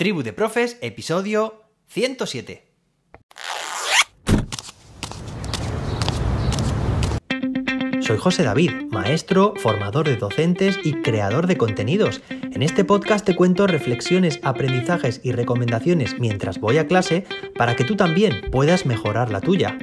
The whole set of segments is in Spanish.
Tribu de Profes, episodio 107. Soy José David, maestro, formador de docentes y creador de contenidos. En este podcast te cuento reflexiones, aprendizajes y recomendaciones mientras voy a clase para que tú también puedas mejorar la tuya.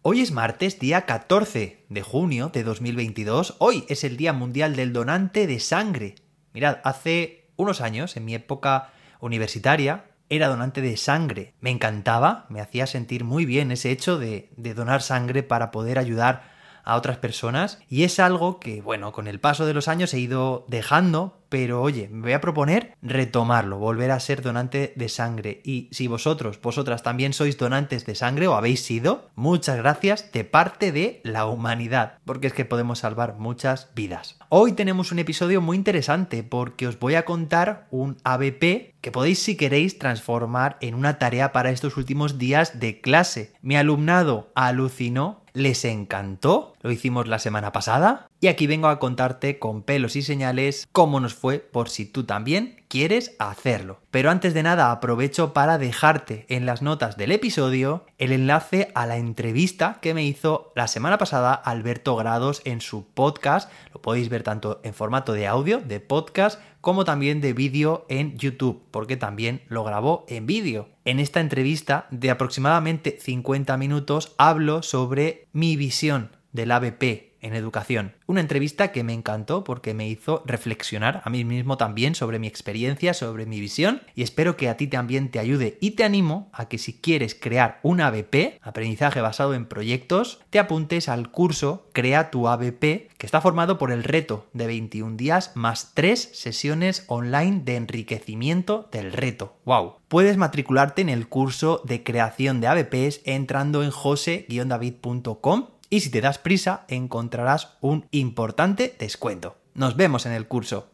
Hoy es martes, día 14 de junio de 2022. Hoy es el Día Mundial del Donante de Sangre. Mirad, hace unos años, en mi época universitaria, era donante de sangre. Me encantaba, me hacía sentir muy bien ese hecho de, de donar sangre para poder ayudar a otras personas y es algo que, bueno, con el paso de los años he ido dejando, pero oye, me voy a proponer retomarlo, volver a ser donante de sangre. Y si vosotros, vosotras también sois donantes de sangre o habéis sido, muchas gracias de parte de la humanidad, porque es que podemos salvar muchas vidas. Hoy tenemos un episodio muy interesante porque os voy a contar un ABP que podéis si queréis transformar en una tarea para estos últimos días de clase. Mi alumnado alucinó les encantó, lo hicimos la semana pasada, y aquí vengo a contarte con pelos y señales cómo nos fue por si tú también quieres hacerlo. Pero antes de nada aprovecho para dejarte en las notas del episodio el enlace a la entrevista que me hizo la semana pasada Alberto Grados en su podcast. Lo podéis ver tanto en formato de audio, de podcast, como también de vídeo en YouTube, porque también lo grabó en vídeo. En esta entrevista de aproximadamente 50 minutos hablo sobre mi visión del ABP en educación. Una entrevista que me encantó porque me hizo reflexionar a mí mismo también sobre mi experiencia, sobre mi visión y espero que a ti también te ayude y te animo a que si quieres crear un ABP, aprendizaje basado en proyectos, te apuntes al curso Crea tu ABP que está formado por el reto de 21 días más 3 sesiones online de enriquecimiento del reto. ¡Wow! Puedes matricularte en el curso de creación de ABPs entrando en jose-david.com y si te das prisa encontrarás un importante descuento. Nos vemos en el curso.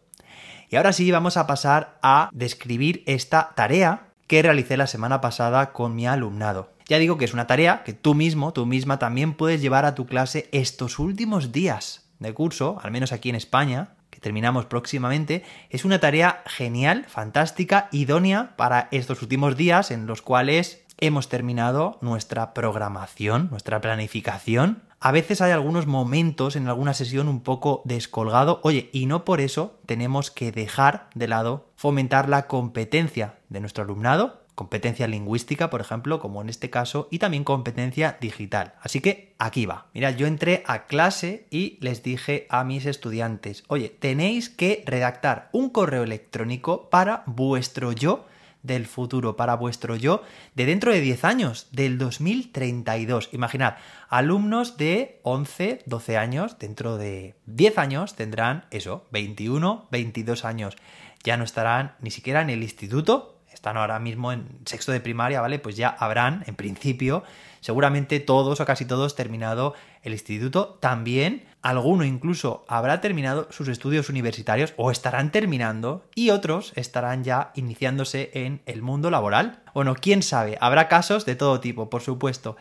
Y ahora sí vamos a pasar a describir esta tarea que realicé la semana pasada con mi alumnado. Ya digo que es una tarea que tú mismo, tú misma también puedes llevar a tu clase estos últimos días de curso, al menos aquí en España, que terminamos próximamente, es una tarea genial, fantástica, idónea para estos últimos días en los cuales hemos terminado nuestra programación, nuestra planificación. A veces hay algunos momentos en alguna sesión un poco descolgado, oye, y no por eso tenemos que dejar de lado fomentar la competencia de nuestro alumnado, competencia lingüística, por ejemplo, como en este caso, y también competencia digital. Así que aquí va. Mira, yo entré a clase y les dije a mis estudiantes, oye, tenéis que redactar un correo electrónico para vuestro yo del futuro, para vuestro yo de dentro de 10 años, del 2032. Imaginad, alumnos de 11, 12 años, dentro de 10 años tendrán eso, 21, 22 años. Ya no estarán ni siquiera en el instituto, están ahora mismo en sexto de primaria, ¿vale? Pues ya habrán, en principio, seguramente todos o casi todos terminado el instituto. También alguno incluso habrá terminado sus estudios universitarios o estarán terminando y otros estarán ya iniciándose en el mundo laboral. Bueno, quién sabe, habrá casos de todo tipo, por supuesto.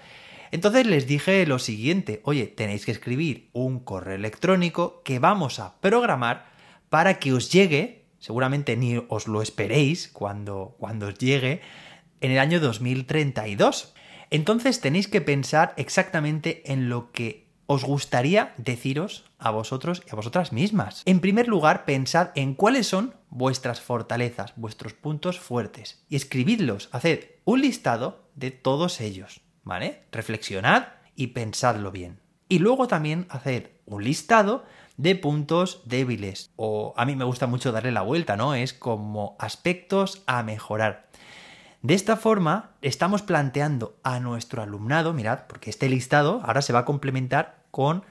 Entonces les dije lo siguiente, oye, tenéis que escribir un correo electrónico que vamos a programar para que os llegue, seguramente ni os lo esperéis cuando, cuando os llegue, en el año 2032. Entonces tenéis que pensar exactamente en lo que os gustaría deciros a vosotros y a vosotras mismas. En primer lugar, pensad en cuáles son vuestras fortalezas, vuestros puntos fuertes y escribidlos, haced un listado de todos ellos, ¿vale? Reflexionad y pensadlo bien. Y luego también haced un listado de puntos débiles o a mí me gusta mucho darle la vuelta, ¿no? Es como aspectos a mejorar. De esta forma, estamos planteando a nuestro alumnado, mirad, porque este listado ahora se va a complementar con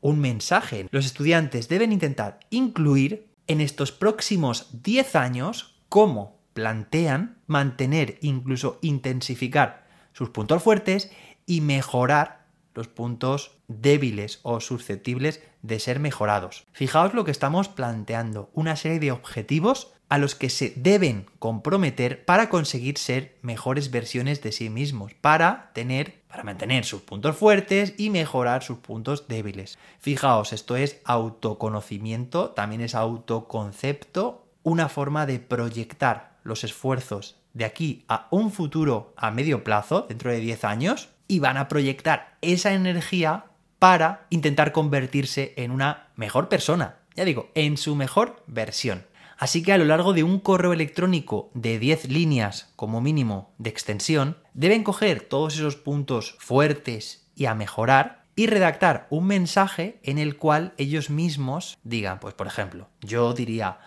un mensaje. Los estudiantes deben intentar incluir en estos próximos 10 años cómo plantean mantener, incluso intensificar sus puntos fuertes y mejorar los puntos débiles o susceptibles de ser mejorados. Fijaos lo que estamos planteando, una serie de objetivos a los que se deben comprometer para conseguir ser mejores versiones de sí mismos, para tener, para mantener sus puntos fuertes y mejorar sus puntos débiles. Fijaos, esto es autoconocimiento, también es autoconcepto, una forma de proyectar los esfuerzos de aquí a un futuro a medio plazo, dentro de 10 años, y van a proyectar esa energía para intentar convertirse en una mejor persona. Ya digo, en su mejor versión. Así que a lo largo de un correo electrónico de 10 líneas como mínimo de extensión, deben coger todos esos puntos fuertes y a mejorar y redactar un mensaje en el cual ellos mismos digan, pues por ejemplo, yo diría,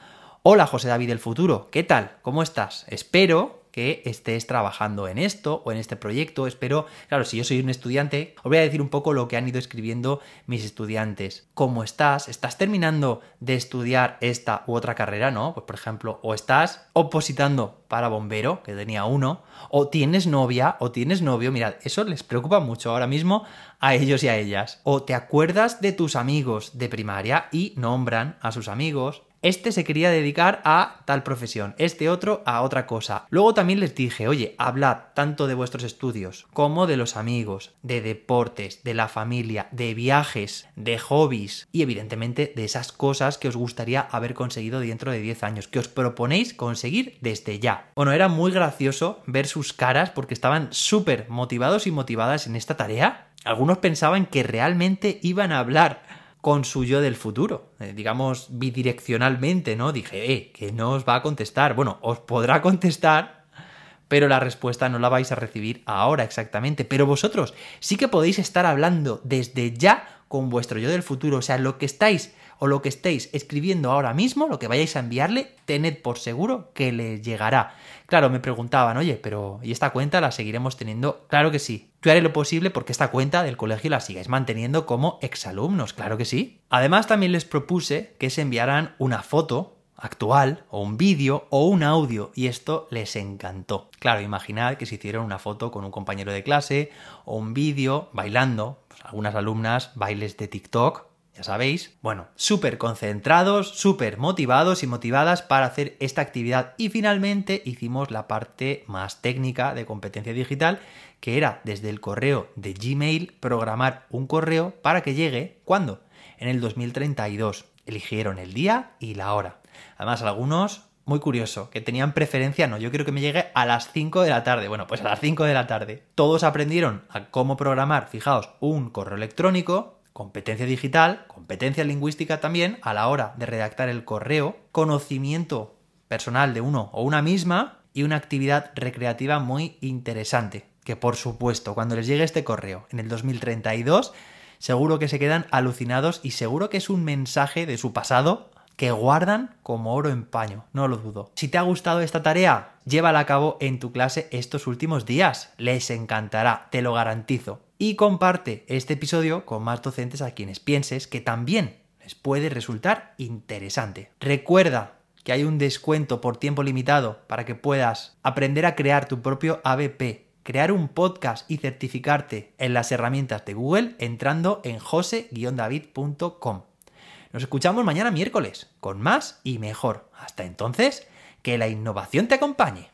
hola José David del futuro, ¿qué tal? ¿Cómo estás? Espero que estés trabajando en esto o en este proyecto. Espero, claro, si yo soy un estudiante, os voy a decir un poco lo que han ido escribiendo mis estudiantes. ¿Cómo estás? ¿Estás terminando de estudiar esta u otra carrera? ¿No? Pues por ejemplo, o estás opositando para bombero, que tenía uno, o tienes novia o tienes novio, mirad, eso les preocupa mucho ahora mismo a ellos y a ellas. O te acuerdas de tus amigos de primaria y nombran a sus amigos, este se quería dedicar a tal profesión, este otro a otra cosa. Luego también les dije, oye, hablad tanto de vuestros estudios como de los amigos, de deportes, de la familia, de viajes, de hobbies y evidentemente de esas cosas que os gustaría haber conseguido dentro de 10 años, que os proponéis conseguir desde ya. Bueno, era muy gracioso ver sus caras porque estaban súper motivados y motivadas en esta tarea. Algunos pensaban que realmente iban a hablar con su yo del futuro, eh, digamos bidireccionalmente, ¿no? Dije, eh, que no os va a contestar. Bueno, os podrá contestar, pero la respuesta no la vais a recibir ahora exactamente. Pero vosotros sí que podéis estar hablando desde ya con vuestro yo del futuro, o sea, lo que estáis o lo que estéis escribiendo ahora mismo, lo que vayáis a enviarle, tened por seguro que le llegará. Claro, me preguntaban, oye, pero ¿y esta cuenta la seguiremos teniendo? Claro que sí. Yo haré lo posible porque esta cuenta del colegio la sigáis manteniendo como exalumnos, claro que sí. Además, también les propuse que se enviaran una foto actual, o un vídeo, o un audio, y esto les encantó. Claro, imaginad que se hicieron una foto con un compañero de clase, o un vídeo bailando, algunas alumnas bailes de TikTok, ya sabéis, bueno, súper concentrados, súper motivados y motivadas para hacer esta actividad. Y finalmente hicimos la parte más técnica de competencia digital, que era desde el correo de Gmail programar un correo para que llegue, ¿cuándo? En el 2032. Eligieron el día y la hora. Además, algunos muy curioso, que tenían preferencia, no, yo quiero que me llegue a las 5 de la tarde. Bueno, pues a las 5 de la tarde. Todos aprendieron a cómo programar, fijaos, un correo electrónico competencia digital, competencia lingüística también a la hora de redactar el correo, conocimiento personal de uno o una misma y una actividad recreativa muy interesante. Que por supuesto, cuando les llegue este correo en el 2032, seguro que se quedan alucinados y seguro que es un mensaje de su pasado que guardan como oro en paño, no lo dudo. Si te ha gustado esta tarea, llévala a cabo en tu clase estos últimos días. Les encantará, te lo garantizo y comparte este episodio con más docentes a quienes pienses que también les puede resultar interesante. Recuerda que hay un descuento por tiempo limitado para que puedas aprender a crear tu propio ABP, crear un podcast y certificarte en las herramientas de Google entrando en jose-david.com. Nos escuchamos mañana miércoles con más y mejor. Hasta entonces, que la innovación te acompañe.